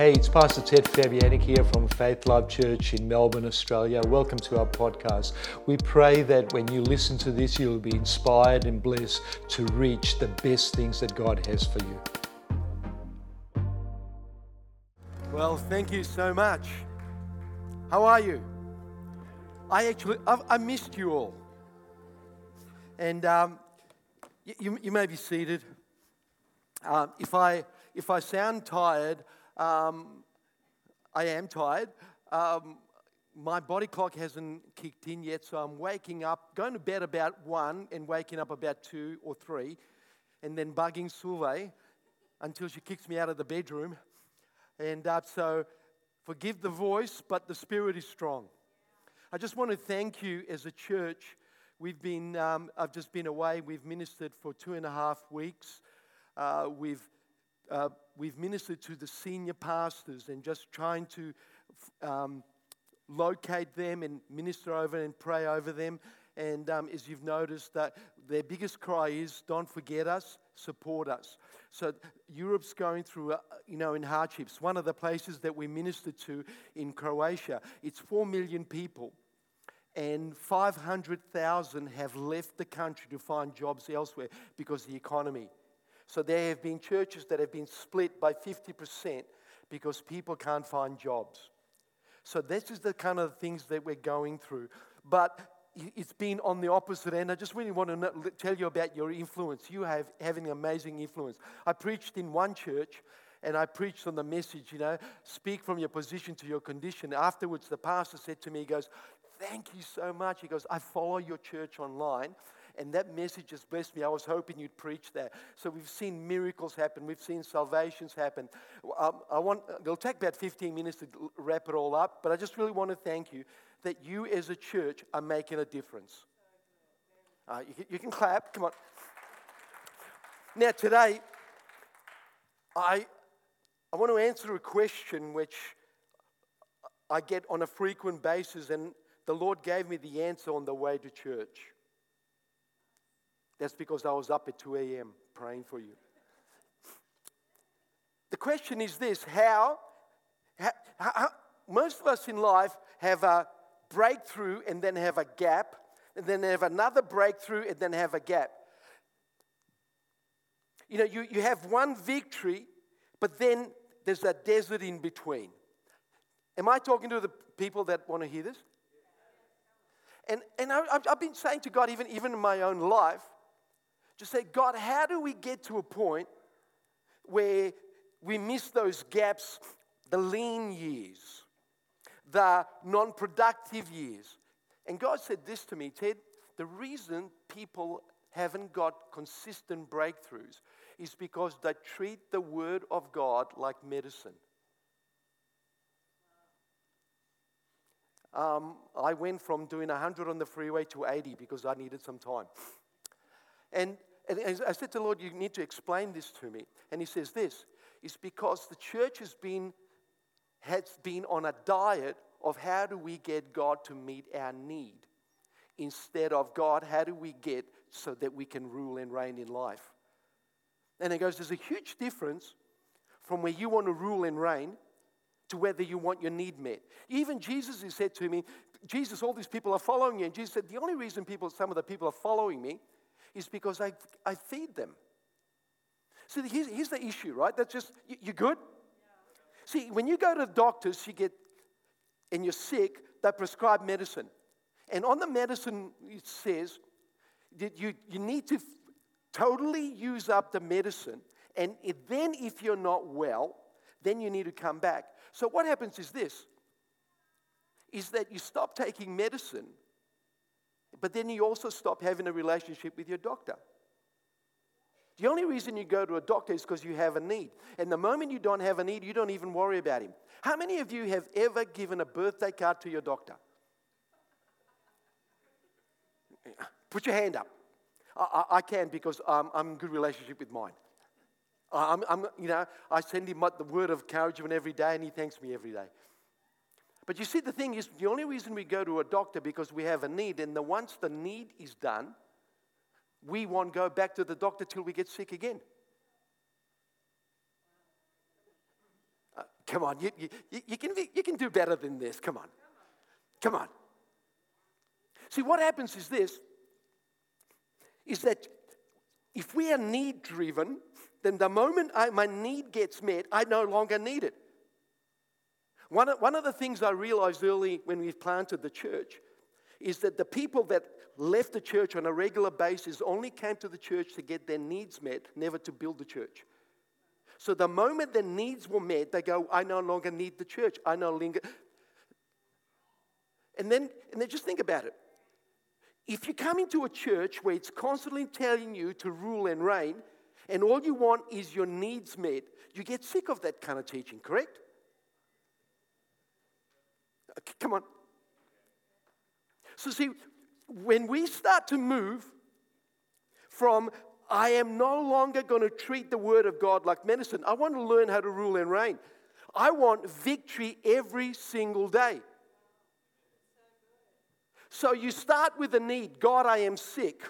Hey, it's Pastor Ted Fabianic here from Faith Life Church in Melbourne, Australia. Welcome to our podcast. We pray that when you listen to this, you'll be inspired and blessed to reach the best things that God has for you. Well, thank you so much. How are you? I actually, I've, I missed you all. And um, you, you may be seated. Um, if, I, if I sound tired, um, I am tired. Um, my body clock hasn't kicked in yet, so I'm waking up, going to bed about one and waking up about two or three, and then bugging Suve until she kicks me out of the bedroom. And uh, so, forgive the voice, but the spirit is strong. I just want to thank you as a church. We've been, um, I've just been away. We've ministered for two and a half weeks. Uh, we've uh, we've ministered to the senior pastors and just trying to um, locate them and minister over and pray over them. And um, as you've noticed, that their biggest cry is, "Don't forget us, support us." So Europe's going through, you know, in hardships. One of the places that we ministered to in Croatia, it's four million people, and 500,000 have left the country to find jobs elsewhere because the economy. So there have been churches that have been split by 50% because people can't find jobs. So this is the kind of things that we're going through. But it's been on the opposite end. I just really want to tell you about your influence. You have having amazing influence. I preached in one church and I preached on the message, you know, speak from your position to your condition. Afterwards, the pastor said to me, he goes, Thank you so much. He goes, I follow your church online and that message has blessed me. I was hoping you'd preach that. So we've seen miracles happen. We've seen salvations happen. Um, I want, it'll take about 15 minutes to wrap it all up, but I just really want to thank you that you as a church are making a difference. Uh, you, you can clap. Come on. Now, today, I, I want to answer a question which I get on a frequent basis, and the Lord gave me the answer on the way to church. That's because I was up at 2 a.m. praying for you. The question is this how, how, how, most of us in life have a breakthrough and then have a gap, and then have another breakthrough and then have a gap. You know, you, you have one victory, but then there's a desert in between. Am I talking to the people that want to hear this? And, and I, have been saying to God, even, even in my own life, just say, God, how do we get to a point where we miss those gaps, the lean years, the non productive years? And God said this to me Ted, the reason people haven't got consistent breakthroughs is because they treat the Word of God like medicine. Um, I went from doing 100 on the freeway to 80 because I needed some time. And and I said to the Lord, You need to explain this to me. And He says, This is because the church has been, has been on a diet of how do we get God to meet our need instead of God, how do we get so that we can rule and reign in life? And He goes, There's a huge difference from where you want to rule and reign to whether you want your need met. Even Jesus has said to me, Jesus, all these people are following you. And Jesus said, The only reason people, some of the people are following me is because I, I feed them. See, here's, here's the issue, right? That's just, you, you good? Yeah. See, when you go to the doctors, you get, and you're sick, they prescribe medicine. And on the medicine, it says that you, you need to totally use up the medicine. And then, if you're not well, then you need to come back. So, what happens is this is that you stop taking medicine but then you also stop having a relationship with your doctor. The only reason you go to a doctor is because you have a need. And the moment you don't have a need, you don't even worry about him. How many of you have ever given a birthday card to your doctor? Put your hand up. I, I, I can because um, I'm in good relationship with mine. I'm, I'm, you know, I send him the word of encouragement every day, and he thanks me every day. But you see, the thing is, the only reason we go to a doctor because we have a need, and the, once the need is done, we won't go back to the doctor till we get sick again. Uh, Come on, you, you, you, can, you can do better than this. Come on. Come on. See, what happens is this is that if we are need driven, then the moment I, my need gets met, I no longer need it. One of, one of the things I realized early when we planted the church is that the people that left the church on a regular basis only came to the church to get their needs met, never to build the church. So the moment their needs were met, they go, I no longer need the church. I no longer. And then, and then just think about it. If you come into a church where it's constantly telling you to rule and reign, and all you want is your needs met, you get sick of that kind of teaching, correct? Come on. So, see, when we start to move from I am no longer going to treat the Word of God like medicine, I want to learn how to rule and reign. I want victory every single day. So you start with a need God, I am sick.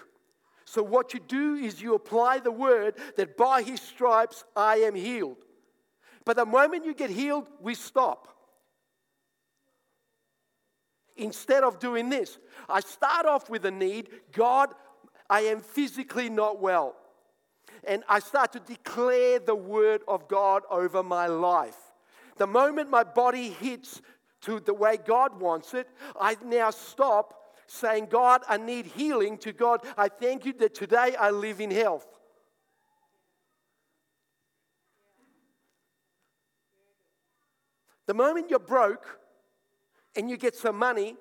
So what you do is you apply the word that by his stripes I am healed. But the moment you get healed, we stop. Instead of doing this, I start off with a need God, I am physically not well. And I start to declare the word of God over my life. The moment my body hits to the way God wants it, I now stop saying, God, I need healing, to God, I thank you that today I live in health. The moment you're broke and you get some money,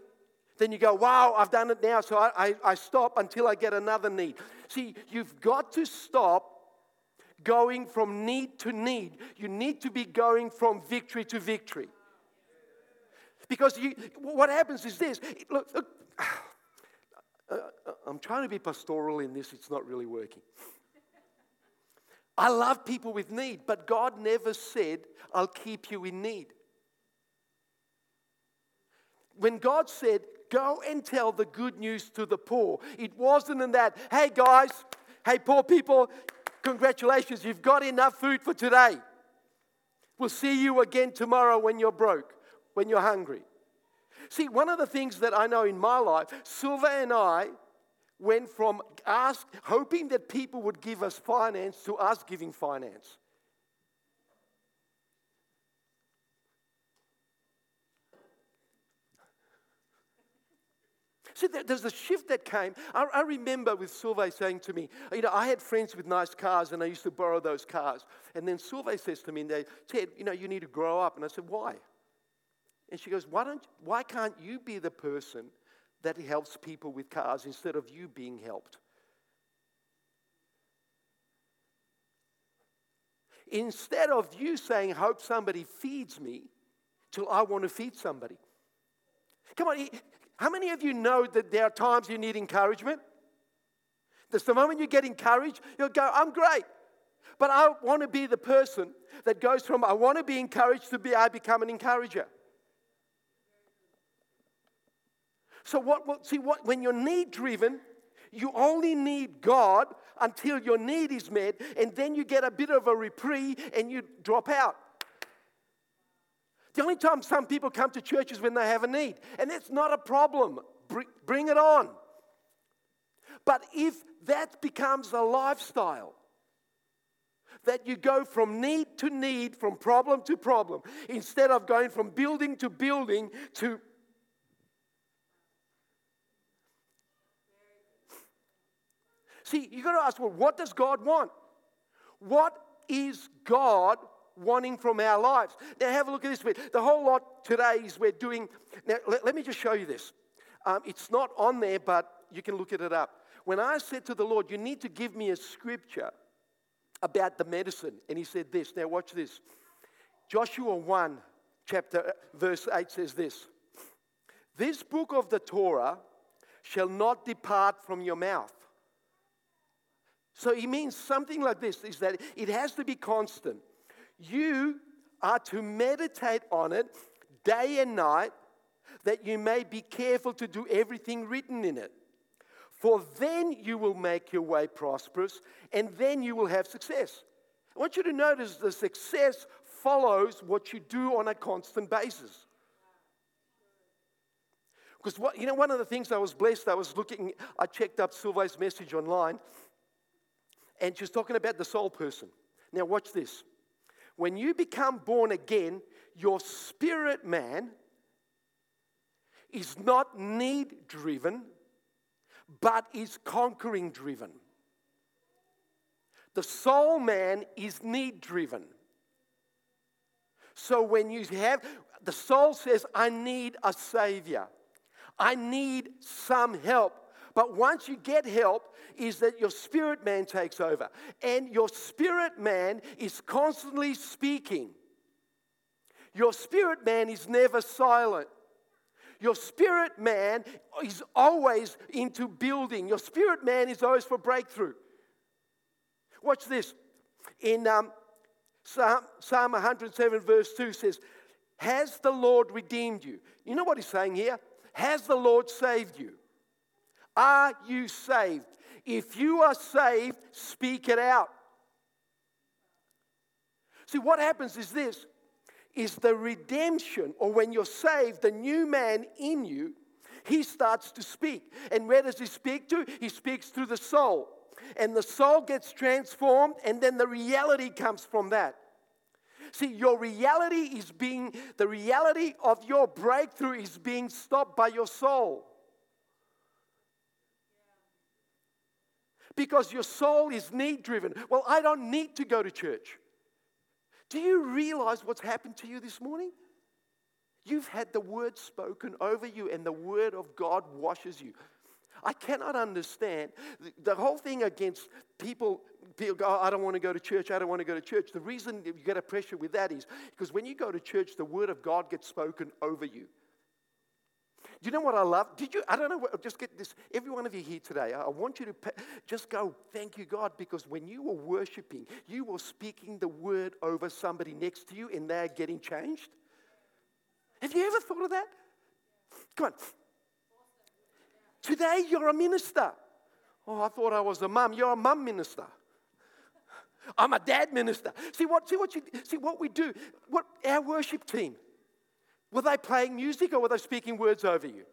then you go, wow, I've done it now, so I, I, I stop until I get another need. See, you've got to stop going from need to need. You need to be going from victory to victory. Because you, what happens is this look, look uh, I'm trying to be pastoral in this, it's not really working. I love people with need, but God never said, I'll keep you in need. When God said, Go and tell the good news to the poor, it wasn't in that, hey guys, hey poor people, congratulations, you've got enough food for today. We'll see you again tomorrow when you're broke when you're hungry. See, one of the things that I know in my life, Silva and I went from ask, hoping that people would give us finance to us giving finance. See, there's a shift that came. I, I remember with Sylvain saying to me, you know, I had friends with nice cars and I used to borrow those cars. And then Sylvain says to me, Ted, you know, you need to grow up. And I said, why? And she goes, why, don't, why can't you be the person that helps people with cars instead of you being helped? Instead of you saying, hope somebody feeds me, till I want to feed somebody. Come on, how many of you know that there are times you need encouragement? There's the moment you get encouraged, you'll go, I'm great. But I want to be the person that goes from I want to be encouraged to be I become an encourager. So, what, what, see, what, when you're need driven, you only need God until your need is met, and then you get a bit of a reprieve and you drop out. The only time some people come to church is when they have a need, and that's not a problem. Bring it on. But if that becomes a lifestyle, that you go from need to need, from problem to problem, instead of going from building to building to See, you've got to ask, well, what does God want? What is God wanting from our lives? Now, have a look at this. The whole lot today is we're doing. Now, let, let me just show you this. Um, it's not on there, but you can look at it up. When I said to the Lord, You need to give me a scripture about the medicine, and He said this. Now, watch this. Joshua 1, chapter, verse 8 says this This book of the Torah shall not depart from your mouth so he means something like this is that it has to be constant. You are to meditate on it day and night that you may be careful to do everything written in it. For then you will make your way prosperous and then you will have success. I want you to notice the success follows what you do on a constant basis. Because what, you know, one of the things I was blessed, I was looking, I checked up Sylvia's message online, and she was talking about the soul person. Now, watch this. When you become born again, your spirit man is not need driven, but is conquering driven. The soul man is need driven. So when you have, the soul says, I need a savior. I need some help. But once you get help, is that your spirit man takes over. And your spirit man is constantly speaking. Your spirit man is never silent. Your spirit man is always into building. Your spirit man is always for breakthrough. Watch this. In um, Psalm, Psalm 107, verse 2 says, Has the Lord redeemed you? You know what he's saying here? Has the Lord saved you? Are you saved? If you are saved, speak it out. See, what happens is this is the redemption, or when you're saved, the new man in you, he starts to speak. And where does he speak to? He speaks through the soul. And the soul gets transformed, and then the reality comes from that. See, your reality is being, the reality of your breakthrough is being stopped by your soul. Because your soul is need driven. Well, I don't need to go to church. Do you realize what's happened to you this morning? You've had the word spoken over you, and the word of God washes you. I cannot understand the whole thing against people. People go, oh, I don't want to go to church. I don't want to go to church. The reason you get a pressure with that is because when you go to church, the word of God gets spoken over you. Do you know what I love? Did you? I don't know. Just get this. Every one of you here today, I want you to just go, thank you, God, because when you were worshiping, you were speaking the word over somebody next to you and they're getting changed. Have you ever thought of that? Come on. Today, you're a minister. Oh, I thought I was a mum. You're a mum minister. I'm a dad minister. See what, see what you see what we do. What our worship team. Were they playing music or were they speaking words over you?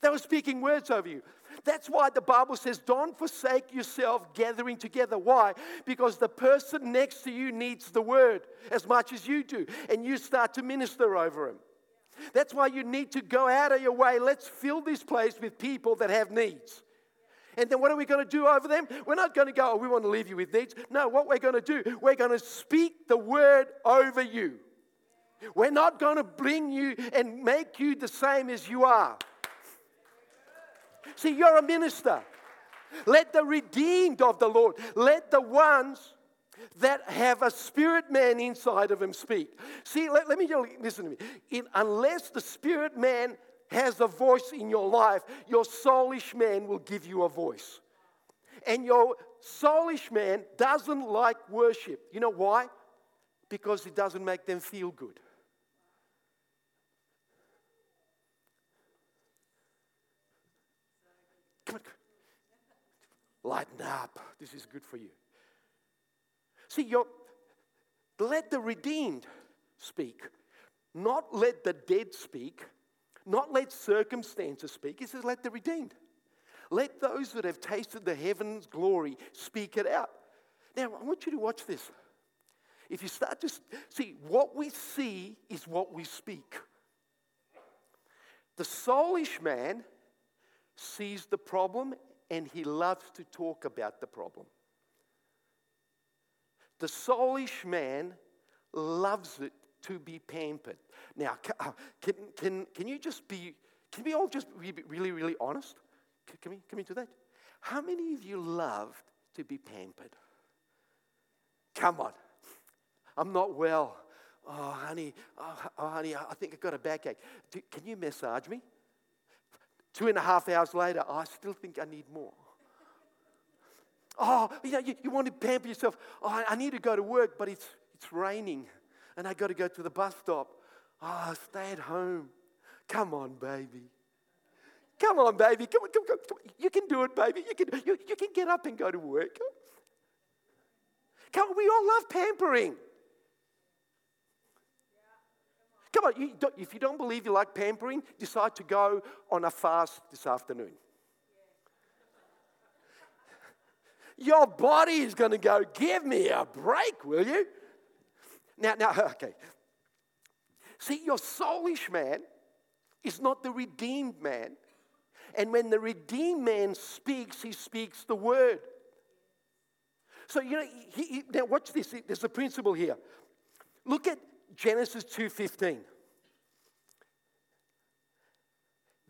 They were speaking words over you. That's why the Bible says, don't forsake yourself gathering together. Why? Because the person next to you needs the word as much as you do, and you start to minister over him. That's why you need to go out of your way. Let's fill this place with people that have needs. And then what are we going to do over them? We're not going to go, oh, we want to leave you with needs. No, what we're going to do, we're going to speak the word over you. We're not going to bring you and make you the same as you are. See, you're a minister. Let the redeemed of the Lord, let the ones that have a spirit man inside of him speak. See, let, let me listen to me. Unless the spirit man has a voice in your life, your soulish man will give you a voice. And your soulish man doesn't like worship. You know why? Because it doesn't make them feel good. Lighten up. This is good for you. See, you're, let the redeemed speak, not let the dead speak, not let circumstances speak. He says, let the redeemed. Let those that have tasted the heaven's glory speak it out. Now, I want you to watch this. If you start to see, what we see is what we speak. The soulish man sees the problem and he loves to talk about the problem. The soulish man loves it to be pampered. Now, uh, can, can, can you just be, can we all just be really, really honest? Can we, can we do that? How many of you loved to be pampered? Come on. I'm not well. Oh, honey, oh, oh honey, I think I've got a backache. Can you massage me? Two and a half hours later, I still think I need more. Oh, you know, you, you want to pamper yourself. Oh, I, I need to go to work, but it's, it's raining and I got to go to the bus stop. Oh, stay at home. Come on, baby. Come on, baby. Come on, come, come, come. You can do it, baby. You can, you, you can get up and go to work. Come on. We all love pampering. Come on, you if you don't believe you like pampering, decide to go on a fast this afternoon. Your body is going to go, give me a break, will you? Now, now, okay. See, your soulish man is not the redeemed man. And when the redeemed man speaks, he speaks the word. So, you know, he, he, now watch this. There's a principle here. Look at Genesis 2.15.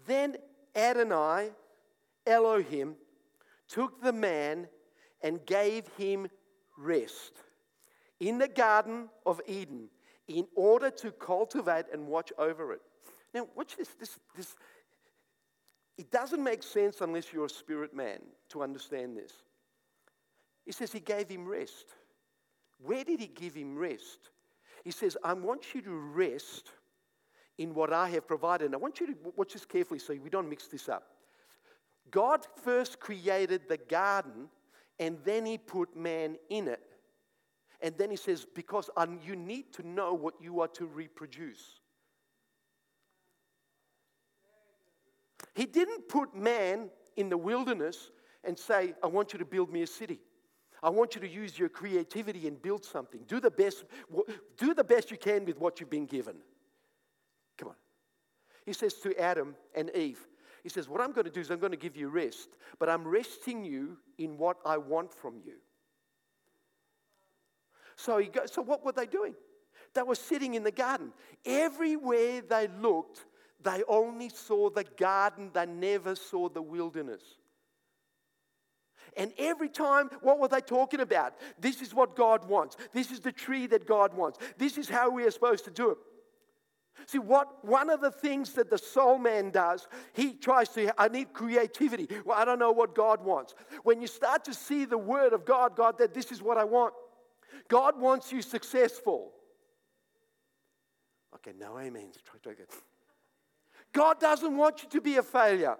Then Adonai, Elohim, took the man and gave him rest in the Garden of Eden in order to cultivate and watch over it. Now, watch this. This, this. It doesn't make sense unless you're a spirit man to understand this. He says he gave him rest. Where did he give him rest? He says, I want you to rest in what I have provided. And I want you to watch this carefully so we don't mix this up. God first created the garden and then he put man in it. And then he says, because you need to know what you are to reproduce. He didn't put man in the wilderness and say, I want you to build me a city. I want you to use your creativity and build something. Do the best, do the best you can with what you've been given. Come on. He says to Adam and Eve, He says, What I'm going to do is I'm going to give you rest, but I'm resting you in what I want from you. So, he goes, so what were they doing? They were sitting in the garden. Everywhere they looked, they only saw the garden, they never saw the wilderness. And every time, what were they talking about? This is what God wants. This is the tree that God wants. This is how we are supposed to do it. See, what one of the things that the soul man does, he tries to, I need creativity. Well, I don't know what God wants. When you start to see the word of God, God, that this is what I want. God wants you successful. Okay, no amens. Try, try, try. God doesn't want you to be a failure.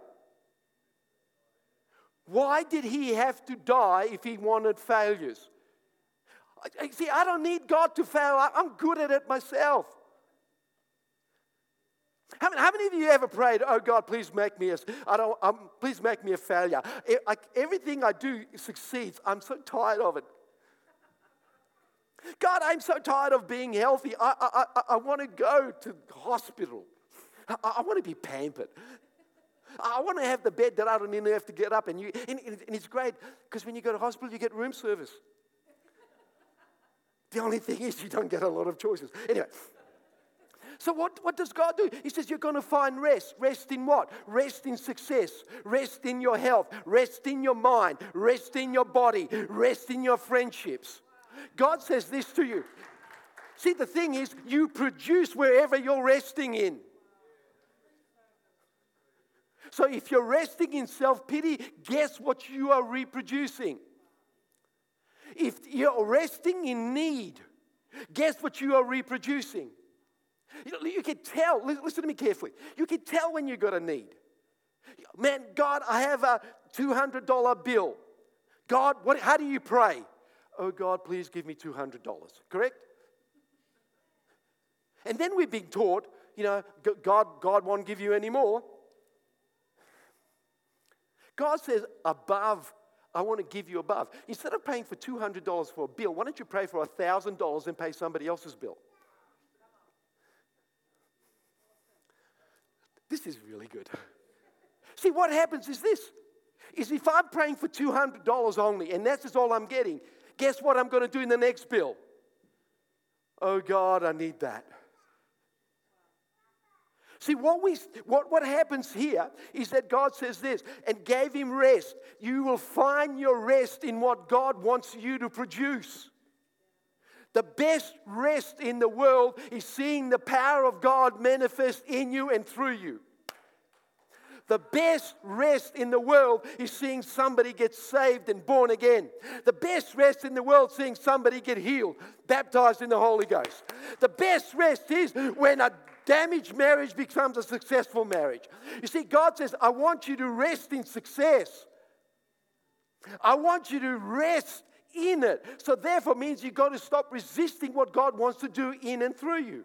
Why did he have to die if he wanted failures? See, I don't need God to fail. I'm good at it myself. How many, of you ever prayed, "Oh God, please make me a, I don't, um, please make me a failure"? It, like everything I do succeeds. I'm so tired of it. God, I'm so tired of being healthy. I, I, I, I want to go to hospital. I, I want to be pampered. I want to have the bed that I don't even have to get up. And, you, and, and it's great because when you go to hospital, you get room service. The only thing is, you don't get a lot of choices. Anyway. So, what, what does God do? He says, You're going to find rest. Rest in what? Rest in success. Rest in your health. Rest in your mind. Rest in your body. Rest in your friendships. God says this to you. See, the thing is, you produce wherever you're resting in. So if you're resting in self pity, guess what you are reproducing? If you're resting in need, guess what you are reproducing? You, can tell, listen to me carefully. You can tell when you've got a need. Man, God, I have a $200 bill. God, what, how do you pray? Oh, God, please give me $200. Correct? And then we've been taught, you know, God, God won't give you any more. God says, above, I want to give you above. Instead of paying for $200 for a bill, why don't you pray for $1,000 and pay somebody else's bill? This is really good. See, what happens is this is if I'm praying for $200 only and that's all I'm getting, guess what I'm going to do in the next bill? Oh God, I need that. See, what, we, what, what happens here is that God says this and gave him rest. You will find your rest in what God wants you to produce. The best rest in the world is seeing the power of God manifest in you and through you. The best rest in the world is seeing somebody get saved and born again. The best rest in the world seeing somebody get healed, baptized in the Holy Ghost. The best rest is when a damaged marriage becomes a successful marriage. You see, God says, I want you to rest in success. I want you to rest in it. So, therefore, means you've got to stop resisting what God wants to do in and through you.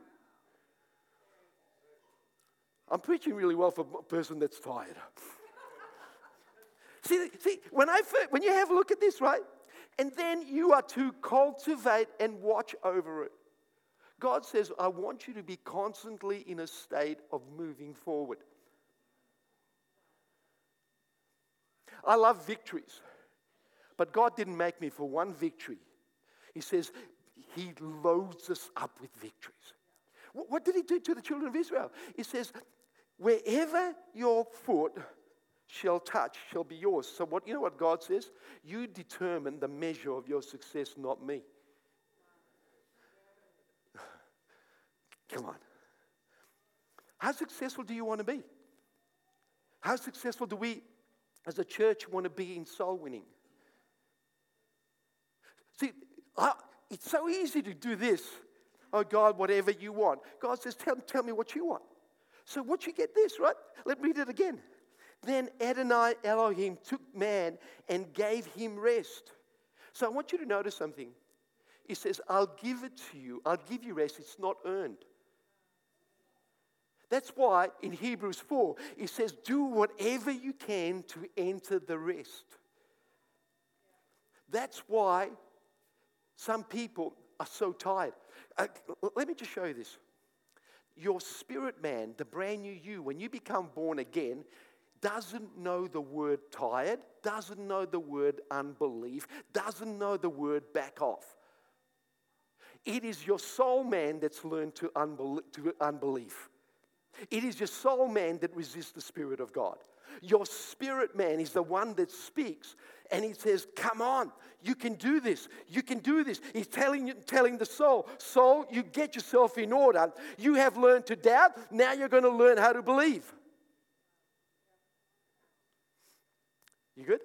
I'm preaching really well for a person that's tired. see, see when, I, when you have a look at this, right? And then you are to cultivate and watch over it. God says, I want you to be constantly in a state of moving forward. I love victories, but God didn't make me for one victory. He says, He loads us up with victories. What did He do to the children of Israel? He says, Wherever your foot shall touch shall be yours. So, what you know what God says? You determine the measure of your success, not me. Come on. How successful do you want to be? How successful do we as a church want to be in soul winning? See, I, it's so easy to do this. Oh, God, whatever you want. God says, tell, tell me what you want. So, what you get this, right? Let me read it again. Then Adonai Elohim took man and gave him rest. So, I want you to notice something. He says, I'll give it to you. I'll give you rest. It's not earned. That's why in Hebrews 4, it says, Do whatever you can to enter the rest. That's why some people are so tired. Uh, let me just show you this. Your spirit man, the brand new you, when you become born again, doesn't know the word tired, doesn't know the word unbelief, doesn't know the word back off. It is your soul man that's learned to, to unbelief. It is your soul man that resists the Spirit of God. Your spirit man is the one that speaks and he says, Come on, you can do this. You can do this. He's telling, telling the soul, Soul, you get yourself in order. You have learned to doubt. Now you're going to learn how to believe. You good?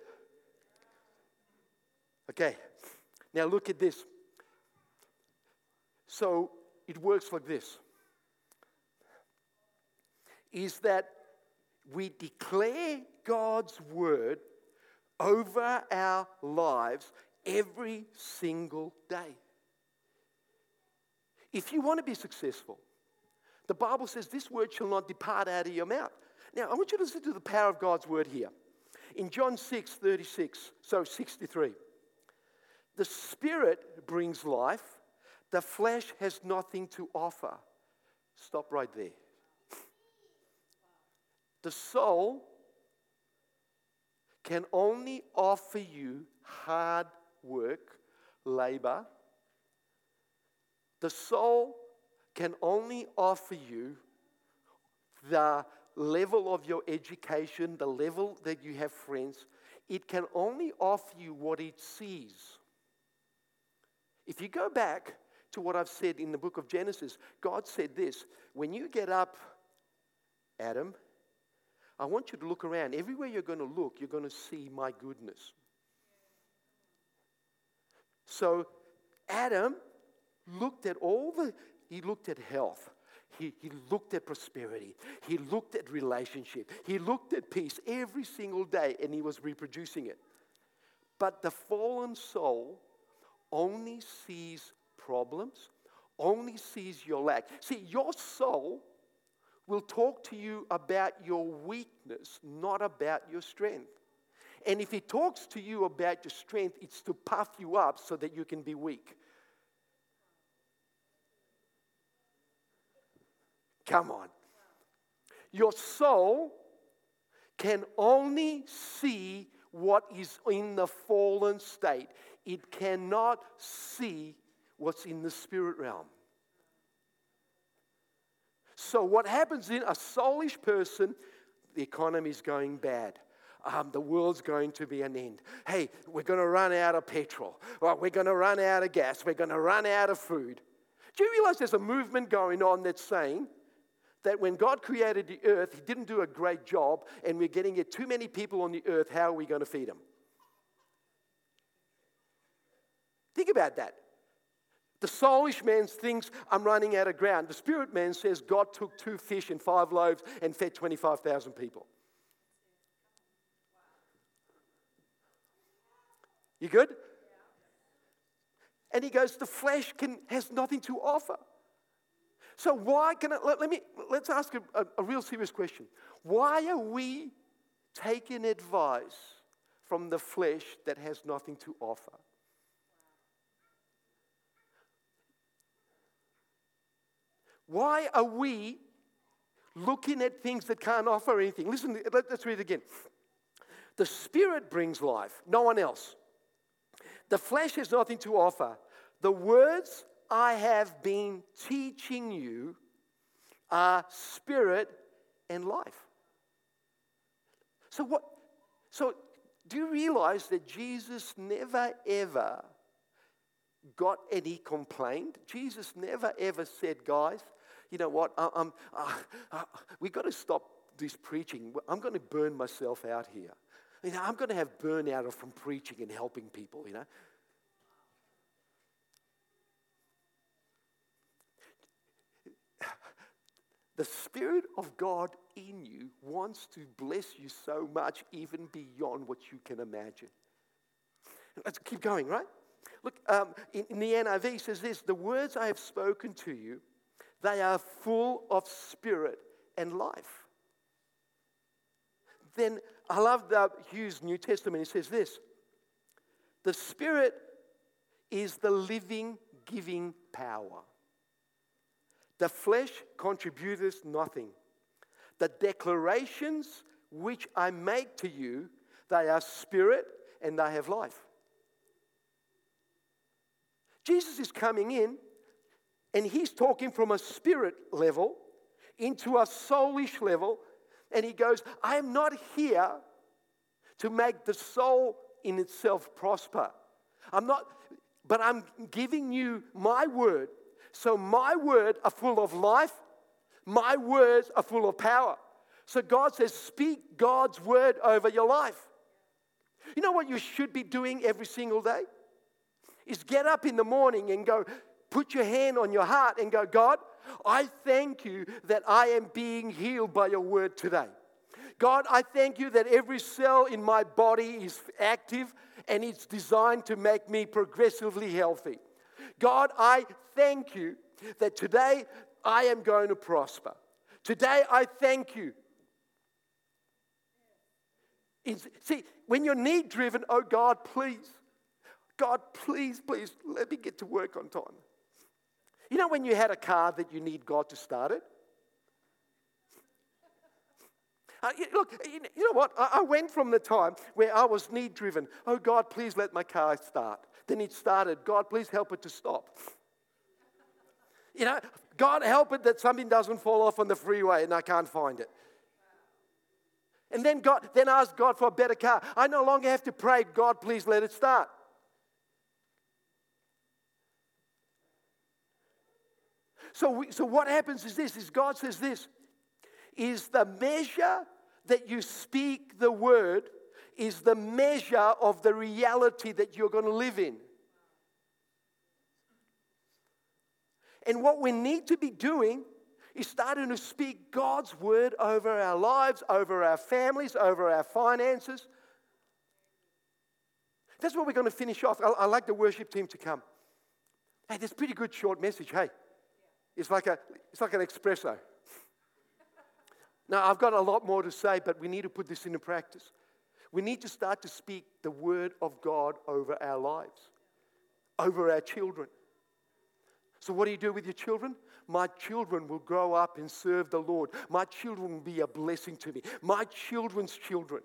Okay, now look at this. So it works like this is that we declare God's word over our lives every single day. If you want to be successful, the Bible says this word shall not depart out of your mouth. Now, I want you to listen to the power of God's word here. In John 6 36, so 63, the Spirit brings life, the flesh has nothing to offer. Stop right there. The soul can only offer you hard work, labor. The soul can only offer you the level of your education, the level that you have friends. It can only offer you what it sees. If you go back to what I've said in the book of Genesis, God said this when you get up, Adam, I want you to look around. Everywhere you're going to look, you're going to see my goodness. So Adam looked at all the, he looked at health. He, he looked at prosperity. He looked at relationship. He looked at peace every single day and he was reproducing it. But the fallen soul only sees problems, only sees your lack. See, your soul will talk to you about your weakness, not about your strength. And if he talks to you about your strength, it's to puff you up so that you can be weak. Come on. Your soul can only see what is in the fallen state, it cannot see what's in the spirit realm. So, what happens in a soulish person, the economy is going bad. Um, the world's going to be an end. Hey, we're going to run out of petrol. Well, we're going to run out of gas. We're going to run out of food. Do you realize there's a movement going on that's saying that when God created the earth, He didn't do a great job, and we're getting it too many people on the earth. How are we going to feed them? Think about that. The soulish man thinks, I'm running out of ground. The spirit man says, God took two fish and five loaves and fed 25,000 people. You good? And he goes, The flesh can, has nothing to offer. So why can I, let, let me let's ask a, a, a real serious question. Why are we taking advice from the flesh that has nothing to offer? Why are we looking at things that can't offer anything? Listen, let, us read it again. The Spirit brings life, no one else. The flesh has nothing to offer. The words I have been teaching you are spirit and life. So, what? So, do you realize that Jesus never ever got any complaint? Jesus never ever said, guys, you know what? I, I'm, uh, uh, we've got to stop this preaching. I'm going to burn myself out here. You know, I'm going to have burnout from preaching and helping people, you know. The Spirit of God in you wants to bless you so much, even beyond what you can imagine. Let's keep going, right? Look, um, in, in the NIV says this The words I have spoken to you, they are full of spirit and life. Then I love the Hughes New Testament. He says this The Spirit is the living, giving power. The flesh contributeth nothing. The declarations which I make to you, they are spirit and they have life. Jesus is coming in and he's talking from a spirit level into a soulish level. And he goes, I am not here to make the soul in itself prosper. I'm not, but I'm giving you my word so my words are full of life, my words are full of power. So God says, speak God's word over your life. You know what you should be doing every single day? Is get up in the morning and go, put your hand on your heart and go, God, I thank you that I am being healed by your word today. God, I thank you that every cell in my body is active and it's designed to make me progressively healthy. God, I thank you that today I am going to prosper. Today I thank you. see, when you're need driven, oh God, please, God, please, please, let me get to work on time. You know when you had a car that you need God to start it? Uh, look, you know what? I went from the time where I was need driven. Oh God, please let my car start. Then it started. God, please help it to stop. You know, God help it that something doesn't fall off on the freeway and I can't find it. And then God, then ask God for a better car. I no longer have to pray, God, please let it start. So, we, so what happens is this: is God says this is the measure that you speak the word is the measure of the reality that you're going to live in. And what we need to be doing is starting to speak God's word over our lives, over our families, over our finances. That's what we're going to finish off. I, like the worship team to come. Hey, that's pretty good short message. Hey, it's like, a, it's like an espresso. now, I've got a lot more to say, but we need to put this into practice. We need to start to speak the word of God over our lives, over our children. So, what do you do with your children? My children will grow up and serve the Lord. My children will be a blessing to me. My children's children.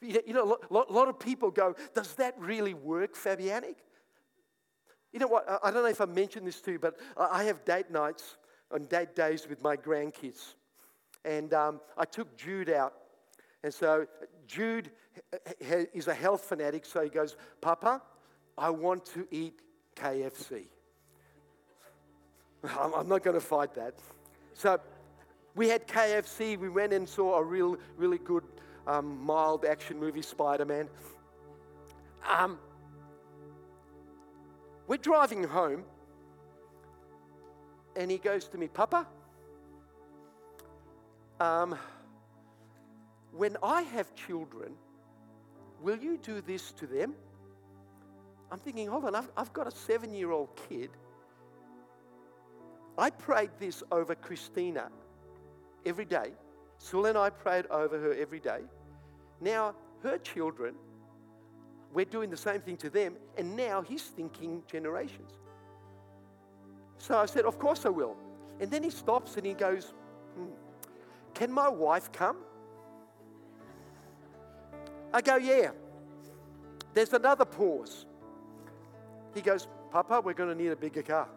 You know, a lot, lot of people go, Does that really work, Fabianic? You know what? I don't know if I mentioned this to you, but I have date nights and date days with my grandkids. And um, I took Jude out. And so Jude is a health fanatic, so he goes, Papa, I want to eat KFC. I'm not going to fight that. So we had KFC. We went and saw a real, really good, um, mild action movie, Spider Man. Um, we're driving home, and he goes to me, Papa, um, when I have children, will you do this to them? I'm thinking, hold on, I've, I've got a seven year old kid. I prayed this over Christina every day. Sul and I prayed over her every day. Now, her children, we're doing the same thing to them, and now he's thinking generations. So I said, Of course I will. And then he stops and he goes, hmm, Can my wife come? I go, Yeah. There's another pause. He goes, Papa, we're going to need a bigger car.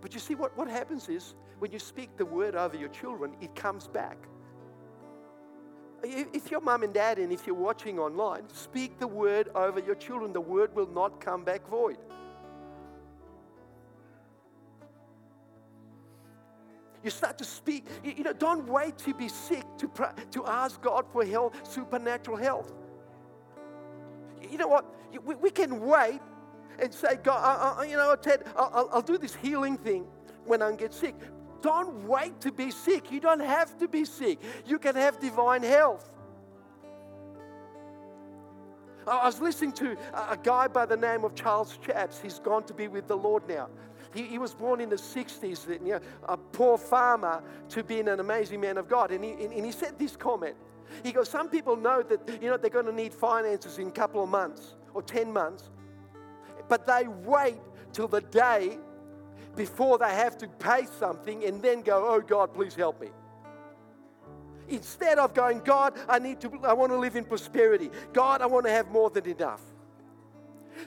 But you see, what, what happens is when you speak the word over your children, it comes back. If your mum and dad, and if you're watching online, speak the word over your children, the word will not come back void. You start to speak. You know, don't wait to be sick to, to ask God for health, supernatural health. You know what? We, we can wait and say, God, you know, Ted, I'll, I'll do this healing thing when I get sick. Don't wait to be sick. You don't have to be sick. You can have divine health. I was listening to a guy by the name of Charles Capps. He's gone to be with the Lord now. He, he was born in the 60s, you know, a poor farmer to being an amazing man of God. And he, and he said this comment. He goes, Some people know that you know, they're going to need finances in a couple of months or 10 months, but they wait till the day before they have to pay something and then go, oh God, please help me. Instead of going, God, I need to, I want to live in prosperity. God, I want to have more than enough.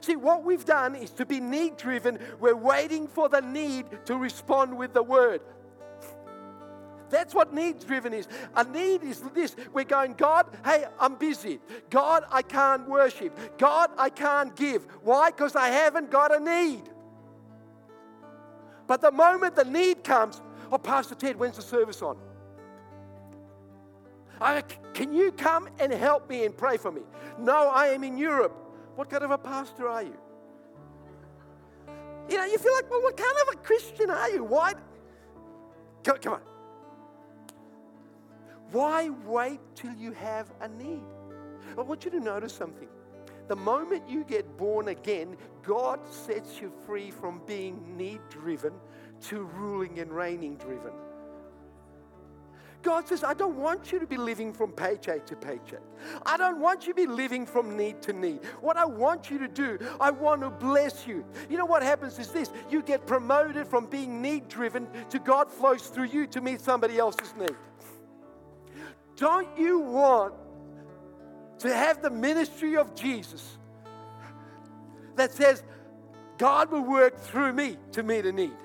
See, what we've done is to be need driven. We're waiting for the need to respond with the word. That's what need driven is. A need is this. We're going, God, hey, I'm busy. God, I can't worship. God, I can't give. Why? Because I haven't got a need. But the moment the need comes, oh, Pastor Ted, when's the service on? I, can you come and help me and pray for me? No, I am in Europe. What kind of a pastor are you? You know, you feel like, well, what kind of a Christian are you? Why? Come, come on. Why wait till you have a need? I want you to notice something. The moment you get born again, God sets you free from being need driven to ruling and reigning driven. God says, I don't want you to be living from paycheck to paycheck. I don't want you to be living from need to need. What I want you to do, I want to bless you. You know what happens is this you get promoted from being need driven to God flows through you to meet somebody else's need. Don't you want to have the ministry of Jesus that says, God will work through me to meet a need.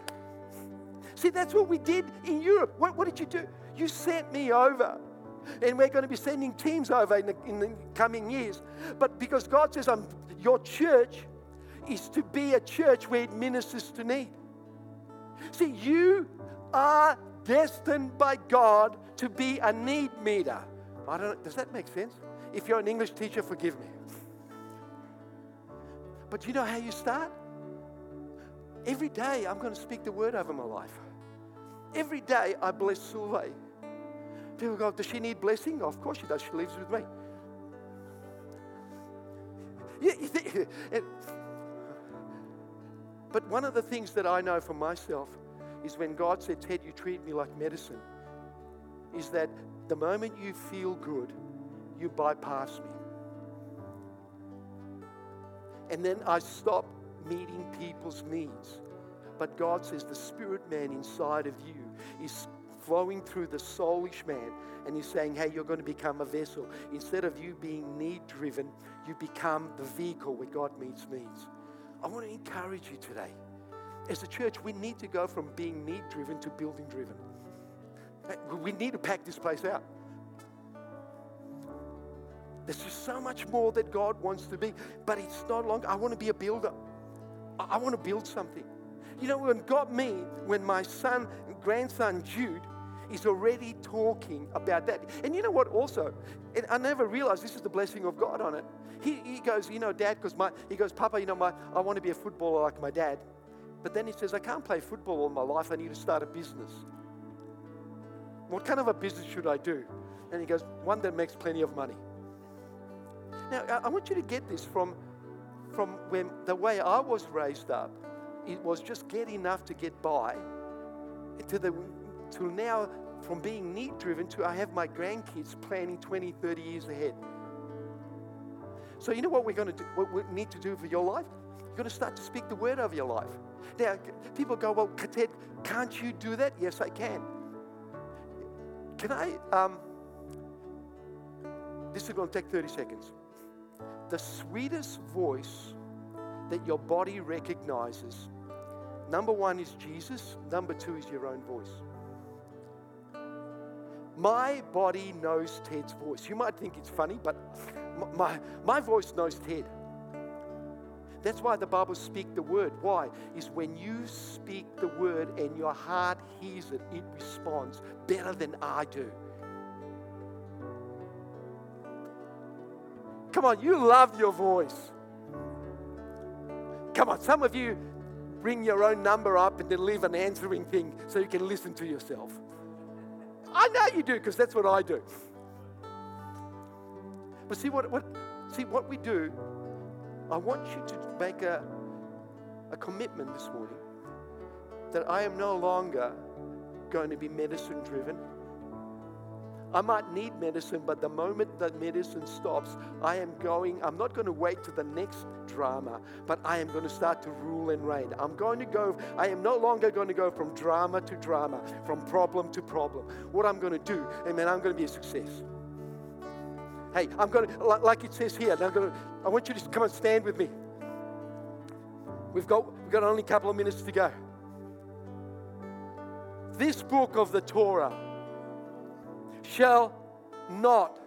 See, that's what we did in Europe. What, what did you do? You sent me over. And we're going to be sending teams over in the, in the coming years. But because God says, I'm, your church is to be a church where it ministers to need. See, you are destined by God to be a need meter. I don't does that make sense? If you're an English teacher, forgive me. But you know how you start? Every day I'm going to speak the word over my life. Every day I bless Sulve. People go, does she need blessing? Of course she does. She lives with me. but one of the things that I know for myself is when God said, Ted, you treat me like medicine, is that the moment you feel good, you bypass me. And then I stop meeting people's needs. But God says the spirit man inside of you is flowing through the soulish man and he's saying, Hey, you're going to become a vessel. Instead of you being need driven, you become the vehicle where God meets needs. I want to encourage you today. As a church, we need to go from being need driven to building driven. We need to pack this place out. There's just so much more that God wants to be, but it's not long. I want to be a builder. I want to build something. You know, when got me, when my son, grandson Jude, is already talking about that. And you know what, also, and I never realized this is the blessing of God on it. He, he goes, you know, dad, because my, he goes, Papa, you know, my, I want to be a footballer like my dad. But then he says, I can't play football all my life. I need to start a business. What kind of a business should I do? And he goes, one that makes plenty of money. Now, I want you to get this from, from when, the way I was raised up. it was just get enough to get by to the to now from being need driven to I have my grandkids planning 20, 30 years ahead. So you know what we're going to do, what we need to do for your life? You're going to start to speak the word over your life. Now, people go, well, Ted, can't you do that? Yes, I can. Can I? Um, this is going to take 30 seconds. The sweetest voice that your body recognizes number one is Jesus, number two is your own voice. My body knows Ted's voice. You might think it's funny, but my, my voice knows Ted. That's why the Bible speak the word. Why? Is when you speak the word and your heart hears it, it responds better than I do. Come on, you love your voice. Come on, some of you bring your own number up and then leave an answering thing so you can listen to yourself. I know you do because that's what I do. But see what, what see what we do I want you to make a, a commitment this morning that I am no longer going to be medicine driven. I might need medicine, but the moment that medicine stops, I am going, I'm not going to wait to the next drama, but I am going to start to rule and reign. I'm going to go, I am no longer going to go from drama to drama, from problem to problem. What I'm going to do, amen, I'm going to be a success. Hey, I'm going to, like it says here, I'm going to, I want you to come and stand with me. We've got, we've got only a couple of minutes to go. This book of the Torah shall not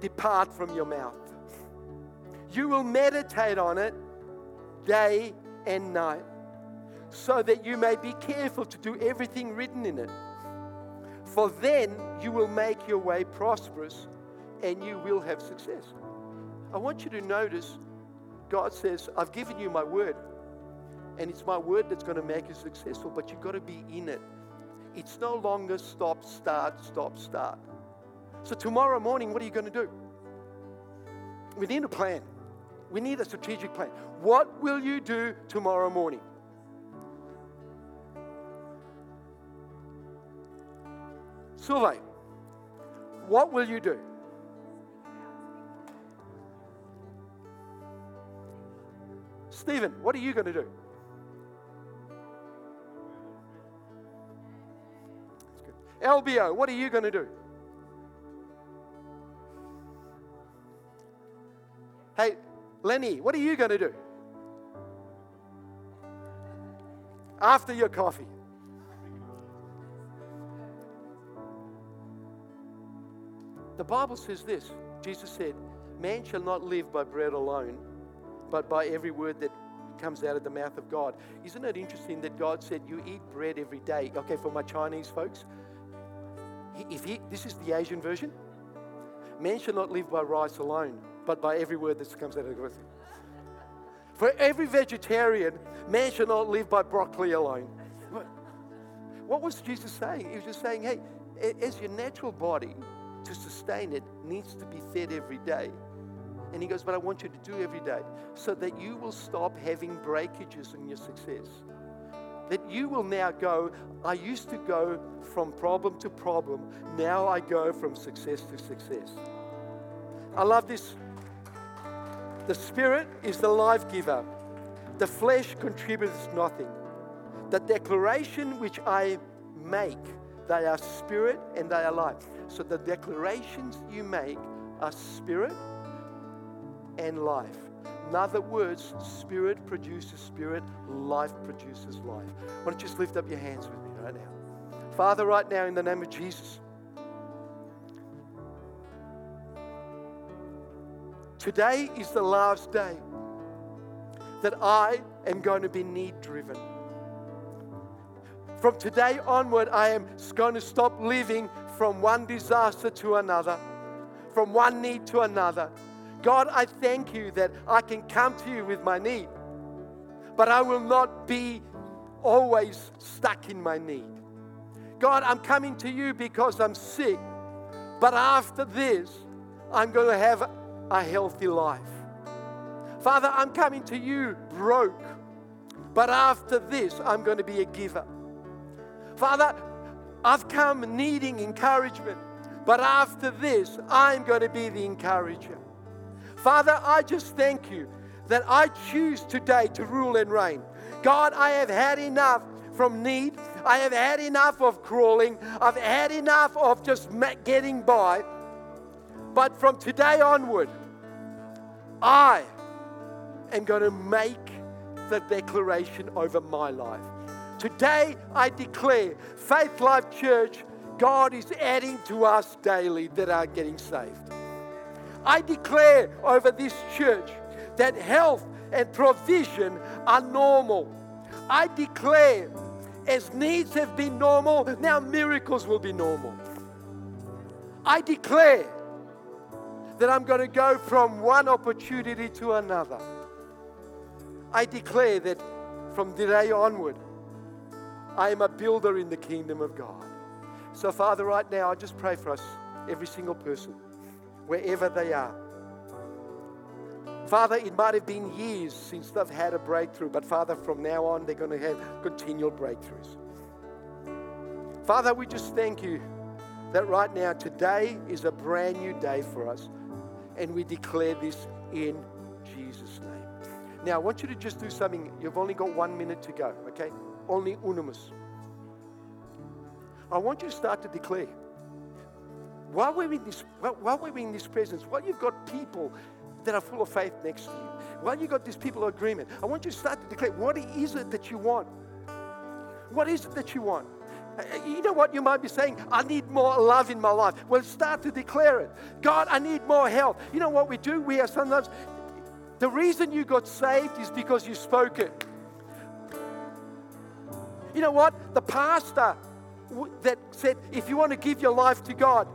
depart from your mouth. You will meditate on it day and night, so that you may be careful to do everything written in it. For then you will make your way prosperous and you will have success. I want you to notice God says, I've given you my word, and it's my word that's going to make you successful, but you've got to be in it. It's no longer stop, start, stop, start. So, tomorrow morning, what are you going to do? We need a plan. We need a strategic plan. What will you do tomorrow morning? Sylvain, what will you do? Stephen, what are you going to do? LBO, what are you going to do? Hey, Lenny, what are you going to do? After your coffee. The Bible says this Jesus said, Man shall not live by bread alone, but by every word that comes out of the mouth of God. Isn't it interesting that God said, You eat bread every day? Okay, for my Chinese folks, if he, this is the Asian version, man shall not live by rice alone, but by every word that comes out of God. For every vegetarian, man shall not live by broccoli alone. What was Jesus saying? He was just saying, hey, as your natural body, to sustain it, needs to be fed every day. And he goes, But I want you to do every day so that you will stop having breakages in your success. That you will now go, I used to go from problem to problem, now I go from success to success. I love this. The Spirit is the life giver, the flesh contributes nothing. The declaration which I make, they are spirit and they are life. So the declarations you make are spirit and life. In other words, spirit produces spirit, life produces life. Why don't you just lift up your hands with me right now? Father, right now, in the name of Jesus, today is the last day that I am going to be need driven. From today onward, I am going to stop living from one disaster to another, from one need to another. God, I thank you that I can come to you with my need, but I will not be always stuck in my need. God, I'm coming to you because I'm sick, but after this, I'm going to have a healthy life. Father, I'm coming to you broke, but after this, I'm going to be a giver. Father, I've come needing encouragement, but after this, I'm going to be the encourager. Father, I just thank you that I choose today to rule and reign. God, I have had enough from need. I have had enough of crawling. I've had enough of just getting by. But from today onward, I am going to make the declaration over my life. Today, I declare Faith Life Church, God is adding to us daily that are getting saved. I declare over this church that health and provision are normal. I declare, as needs have been normal, now miracles will be normal. I declare that I'm going to go from one opportunity to another. I declare that from today onward, I am a builder in the kingdom of God. So, Father, right now, I just pray for us, every single person, wherever they are. Father, it might have been years since they've had a breakthrough, but Father, from now on, they're going to have continual breakthroughs. Father, we just thank you that right now, today is a brand new day for us, and we declare this in Jesus' name. Now, I want you to just do something. You've only got one minute to go, okay? Only unamus. I want you to start to declare. While we're in this, while we're in this presence, while you've got people that are full of faith next to you. While you've got these people of agreement, I want you to start to declare what is it that you want? What is it that you want? Uh, uh, you know what you might be saying? I need more love in my life. Well, start to declare it. God, I need more help. You know what we do? We are sometimes, the reason you got saved is because you spoke it. You know what? The pastor that said, if you want to give your life to God,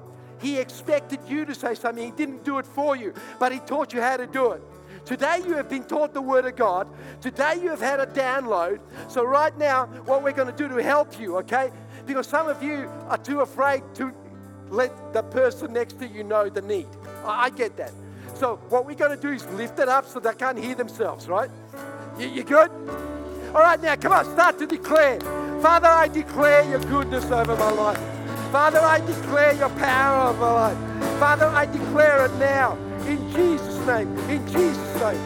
he expected you to say something. He didn't do it for you, but He taught you how to do it. Today you have been taught the Word of God. Today you have had a download. So, right now, what we're going to do to help you, okay? Because some of you are too afraid to let the person next to you know the need. I get that. So, what we're going to do is lift it up so they can't hear themselves, right? You, you good? All right, now come on, start to declare. Father, I declare your goodness over my life. Father, I declare your power over life. Father, I declare it now in Jesus' name. In Jesus' name.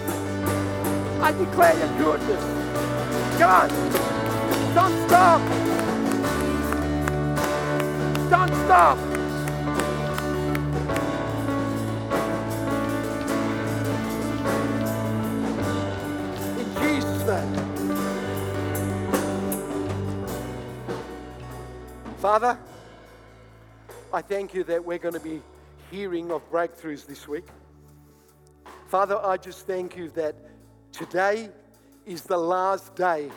I declare your goodness. On. Don't stop. Don't stop. In Jesus' name. Father, I thank you that we're going to be hearing of breakthroughs this week. Father, I just thank you that today is the last day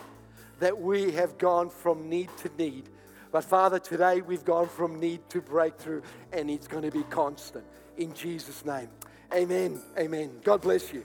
that we have gone from need to need. But Father, today we've gone from need to breakthrough, and it's going to be constant. In Jesus' name. Amen. Amen. God bless you.